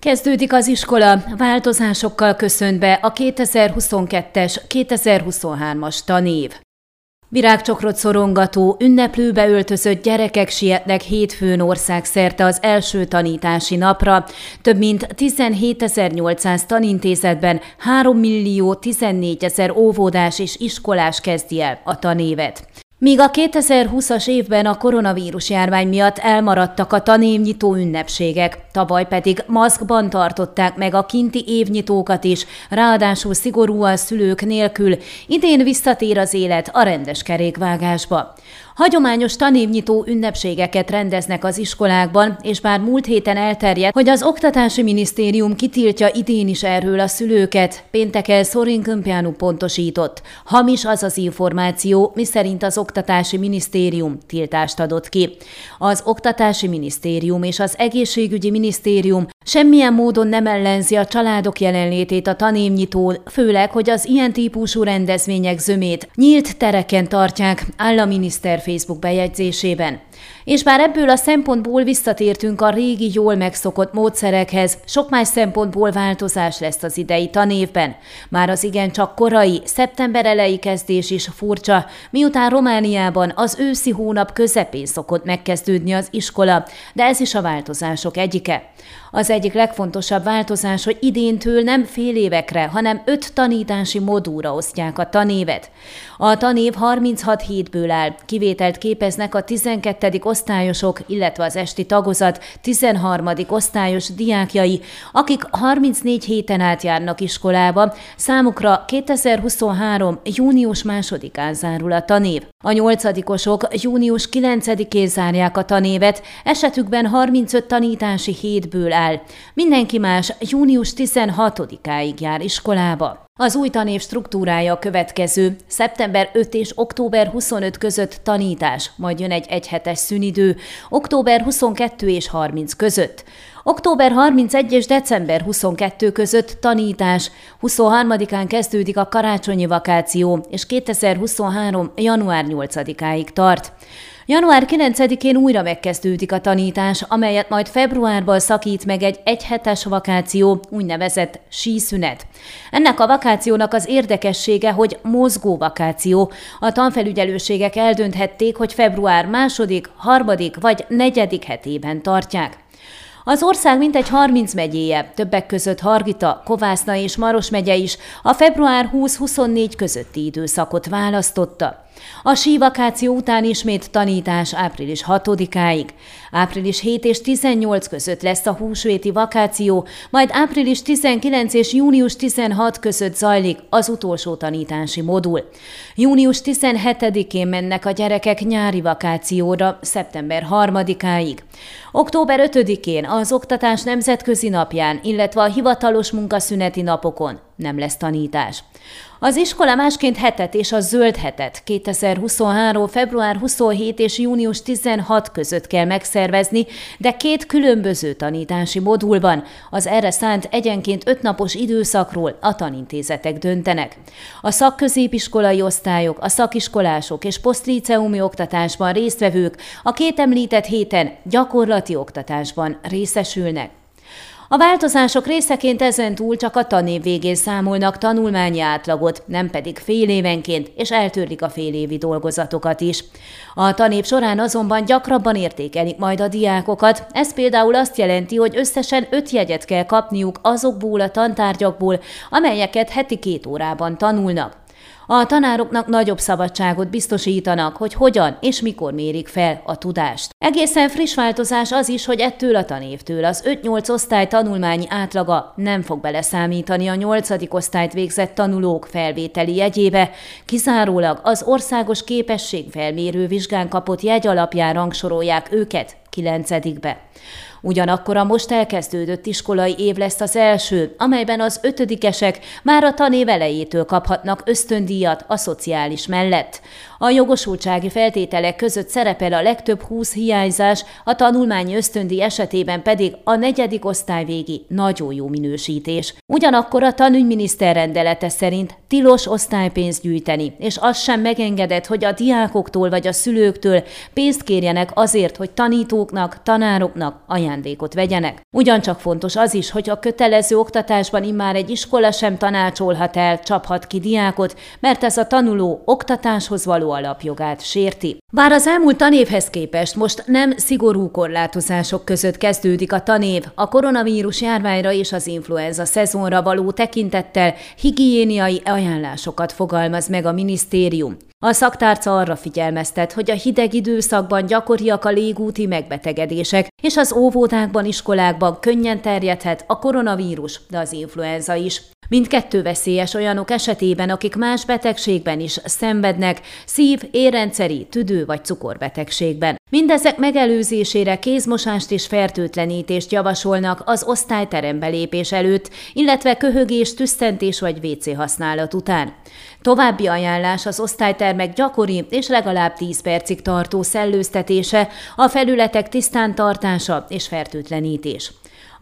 Kezdődik az iskola, változásokkal köszönt be a 2022-es, 2023-as tanév. Virágcsokrot szorongató, ünneplőbe öltözött gyerekek sietnek hétfőn országszerte az első tanítási napra. Több mint 17.800 tanintézetben 3 millió 14 ezer óvodás és iskolás kezdi el a tanévet. Míg a 2020-as évben a koronavírus járvány miatt elmaradtak a tanévnyitó ünnepségek, tavaly pedig maszkban tartották meg a kinti évnyitókat is, ráadásul szigorúan szülők nélkül, idén visszatér az élet a rendes kerékvágásba. Hagyományos tanévnyitó ünnepségeket rendeznek az iskolákban, és bár múlt héten elterjedt, hogy az Oktatási Minisztérium kitiltja idén is erről a szülőket, pénteken Szorin Kömpjánu pontosított. Hamis az az információ, miszerint az Oktatási Minisztérium tiltást adott ki. Az Oktatási Minisztérium és az Egészségügyi Minisztérium semmilyen módon nem ellenzi a családok jelenlétét a tanévnyitón, főleg, hogy az ilyen típusú rendezvények zömét nyílt tereken tartják, áll a miniszter Facebook bejegyzésében. És bár ebből a szempontból visszatértünk a régi, jól megszokott módszerekhez, sok más szempontból változás lesz az idei tanévben. Már az igencsak korai, szeptember elejé kezdés is furcsa, miután Romániában az őszi hónap közepén szokott megkezdődni az iskola, de ez is a változások egyike. Az egyik legfontosabb változás, hogy idéntől nem fél évekre, hanem öt tanítási modúra osztják a tanévet. A tanév 36 hétből áll, kivételt képeznek a 12. osztályosok, illetve az esti tagozat 13. osztályos diákjai, akik 34 héten át járnak iskolába, számukra 2023. június másodikán zárul a tanév. A nyolcadikosok június 9-én zárják a tanévet, esetükben 35 tanítási hétből áll. Mindenki más június 16-áig jár iskolába. Az új tanév struktúrája a következő. Szeptember 5 és október 25 között tanítás, majd jön egy egyhetes szünidő, október 22 és 30 között. Október 31 és december 22 között tanítás, 23-án kezdődik a karácsonyi vakáció, és 2023. január 8-áig tart. Január 9-én újra megkezdődik a tanítás, amelyet majd februárban szakít meg egy egyhetes vakáció, úgynevezett síszünet. Ennek a vakációnak az érdekessége, hogy mozgó vakáció. A tanfelügyelőségek eldönthették, hogy február második, harmadik vagy negyedik hetében tartják. Az ország mintegy 30 megyéje, többek között Hargita, Kovászna és Maros megye is a február 20-24 közötti időszakot választotta. A sívakáció után ismét tanítás április 6-áig. Április 7 és 18 között lesz a húsvéti vakáció, majd április 19 és június 16 között zajlik az utolsó tanítási modul. Június 17-én mennek a gyerekek nyári vakációra, szeptember 3-áig. Október 5-én az Oktatás Nemzetközi Napján, illetve a hivatalos munkaszüneti napokon nem lesz tanítás. Az iskola másként hetet és a zöld hetet 2023. február 27 és június 16 között kell megszervezni, de két különböző tanítási modulban. Az erre szánt egyenként öt napos időszakról a tanintézetek döntenek. A szakközépiskolai osztályok, a szakiskolások és posztliceumi oktatásban résztvevők a két említett héten gyakorlati oktatásban részesülnek. A változások részeként ezen túl csak a tanév végén számolnak tanulmányi átlagot, nem pedig fél évenként, és eltörlik a félévi dolgozatokat is. A tanév során azonban gyakrabban értékelik majd a diákokat, ez például azt jelenti, hogy összesen öt jegyet kell kapniuk azokból a tantárgyakból, amelyeket heti két órában tanulnak. A tanároknak nagyobb szabadságot biztosítanak, hogy hogyan és mikor mérik fel a tudást. Egészen friss változás az is, hogy ettől a tanévtől az 5-8 osztály tanulmányi átlaga nem fog beleszámítani a 8. osztályt végzett tanulók felvételi jegyébe, kizárólag az országos képességfelmérő vizsgán kapott jegy alapján rangsorolják őket 9 be. Ugyanakkor a most elkezdődött iskolai év lesz az első, amelyben az ötödikesek már a tanév elejétől kaphatnak ösztöndíjat a szociális mellett. A jogosultsági feltételek között szerepel a legtöbb 20 hiányzás, a tanulmányi ösztöndi esetében pedig a negyedik osztály végi nagyon jó minősítés. Ugyanakkor a tanügyminiszter rendelete szerint tilos osztálypénzt gyűjteni, és az sem megengedett, hogy a diákoktól vagy a szülőktől pénzt kérjenek azért, hogy tanítóknak, tanároknak ajándékot vegyenek. Ugyancsak fontos az is, hogy a kötelező oktatásban immár egy iskola sem tanácsolhat el, csaphat ki diákot, mert ez a tanuló oktatáshoz való alapjogát sérti. Bár az elmúlt tanévhez képest most nem szigorú korlátozások között kezdődik a tanév, a koronavírus járványra és az influenza szezonra való tekintettel higiéniai ajánlásokat fogalmaz meg a minisztérium. A szaktárca arra figyelmeztet, hogy a hideg időszakban gyakoriak a légúti megbetegedések, és az óvodákban, iskolákban könnyen terjedhet a koronavírus, de az influenza is. Mindkettő veszélyes olyanok esetében, akik más betegségben is szenvednek, szív, érrendszeri, tüdő vagy cukorbetegségben. Mindezek megelőzésére kézmosást és fertőtlenítést javasolnak az osztályterembe lépés előtt, illetve köhögés, tüsszentés vagy WC használat után. További ajánlás az osztálytermek gyakori és legalább 10 percig tartó szellőztetése, a felületek tisztán tartása és fertőtlenítés.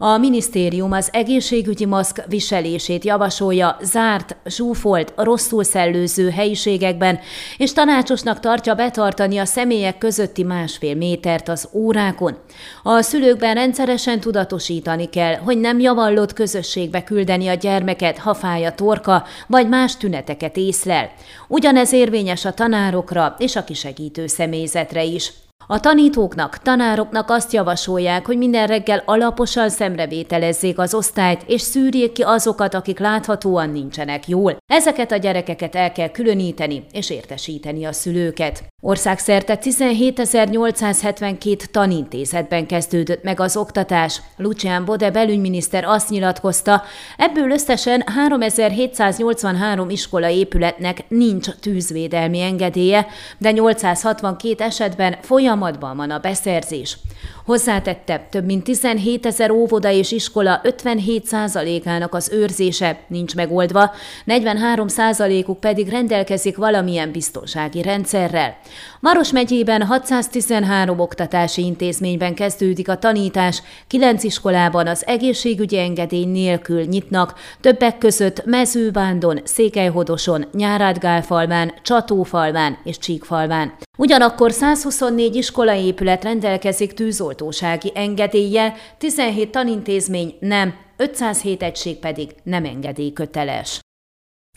A minisztérium az egészségügyi maszk viselését javasolja zárt, zsúfolt, rosszul szellőző helyiségekben, és tanácsosnak tartja betartani a személyek közötti másfél métert az órákon. A szülőkben rendszeresen tudatosítani kell, hogy nem javallott közösségbe küldeni a gyermeket, ha fáj a torka, vagy más tüneteket észlel. Ugyanez érvényes a tanárokra és a kisegítő személyzetre is. A tanítóknak, tanároknak azt javasolják, hogy minden reggel alaposan szemrevételezzék az osztályt, és szűrjék ki azokat, akik láthatóan nincsenek jól. Ezeket a gyerekeket el kell különíteni, és értesíteni a szülőket. Országszerte 17.872 tanintézetben kezdődött meg az oktatás. Lucián Bode belügyminiszter azt nyilatkozta, ebből összesen 3783 iskola épületnek nincs tűzvédelmi engedélye, de 862 esetben folyamatban van a beszerzés. Hozzátette, több mint 17 ezer óvoda és iskola 57%-ának az őrzése nincs megoldva, 43%-uk pedig rendelkezik valamilyen biztonsági rendszerrel. Maros megyében 613 oktatási intézményben kezdődik a tanítás, 9 iskolában az egészségügyi engedély nélkül nyitnak, többek között Mezőbándon, Székelyhodoson, Nyárádgálfalván, Csatófalván és Csíkfalván. Ugyanakkor 124 iskolaépület rendelkezik tűzoltósági engedélye, 17 tanintézmény nem, 507 egység pedig nem engedélyköteles.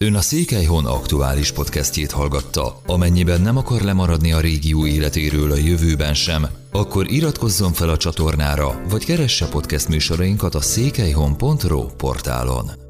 Ön a Székelyhon aktuális podcastjét hallgatta. Amennyiben nem akar lemaradni a régió életéről a jövőben sem, akkor iratkozzon fel a csatornára, vagy keresse podcast műsorainkat a székelyhon.pro portálon.